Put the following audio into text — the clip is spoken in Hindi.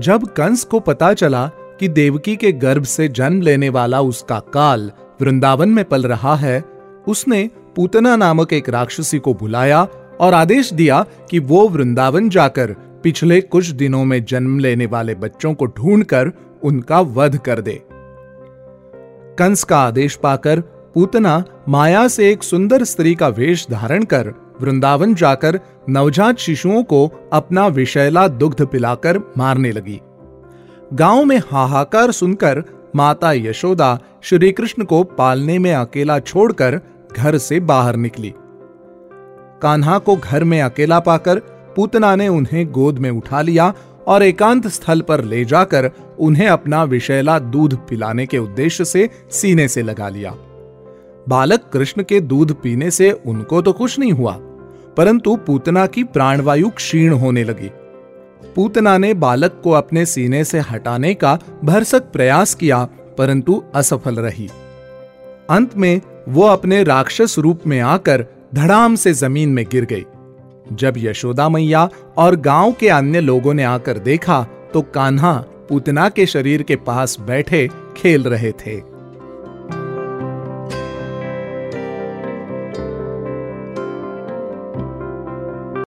जब कंस को पता चला कि देवकी के गर्भ से जन्म लेने वाला उसका काल वृंदावन में पल रहा है, उसने पूतना नामक एक राक्षसी को बुलाया और आदेश दिया कि वो वृंदावन जाकर पिछले कुछ दिनों में जन्म लेने वाले बच्चों को ढूंढकर उनका वध कर दे। कंस का आदेश पाकर पूतना माया से एक सुंदर स्त्री का वेश धारण कर वृंदावन जाकर नवजात शिशुओं को अपना विषैला दुग्ध पिलाकर मारने लगी। गाँव में हाहाकार सुनकर माता यशोदा श्री कृष्ण को पालने में अकेला छोड़कर घर से बाहर निकली। कान्हा को घर में अकेला पाकर पूतना ने उन्हें गोद में उठा लिया और एकांत स्थल पर ले जाकर उन्हें अपना विषैला दूध पिलाने के उद्देश्य से सीने से लगा लिया। बालक कृष्ण के दूध पीने से उनको तो कुछ नहीं हुआ, परंतु पूतना की प्राणवायु क्षीण होने लगी। पूतना ने बालक को अपने सीने से हटाने का भरसक प्रयास किया, परंतु असफल रही। अंत में वो अपने राक्षस रूप में आकर धड़ाम से ज़मीन में गिर गई। जब यशोदा मैया और गाँव के अन्य लोगों ने आकर देखा तो कान्हा पूतना के शरीर के पास बैठे खेल रहे थे।